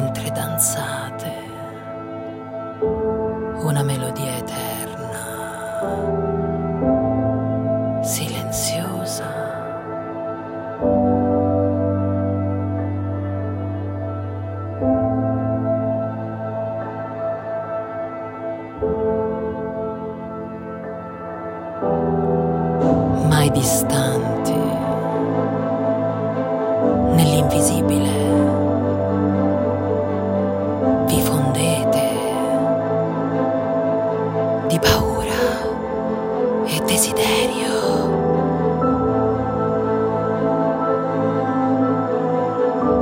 mentre danzate una melodia eterna, silenziosa. mai distanti, nell'invisibile. Di paura e desiderio.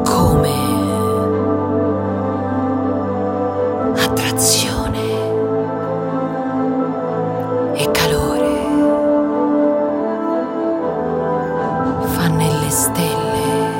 Come attrazione e calore fa nelle stelle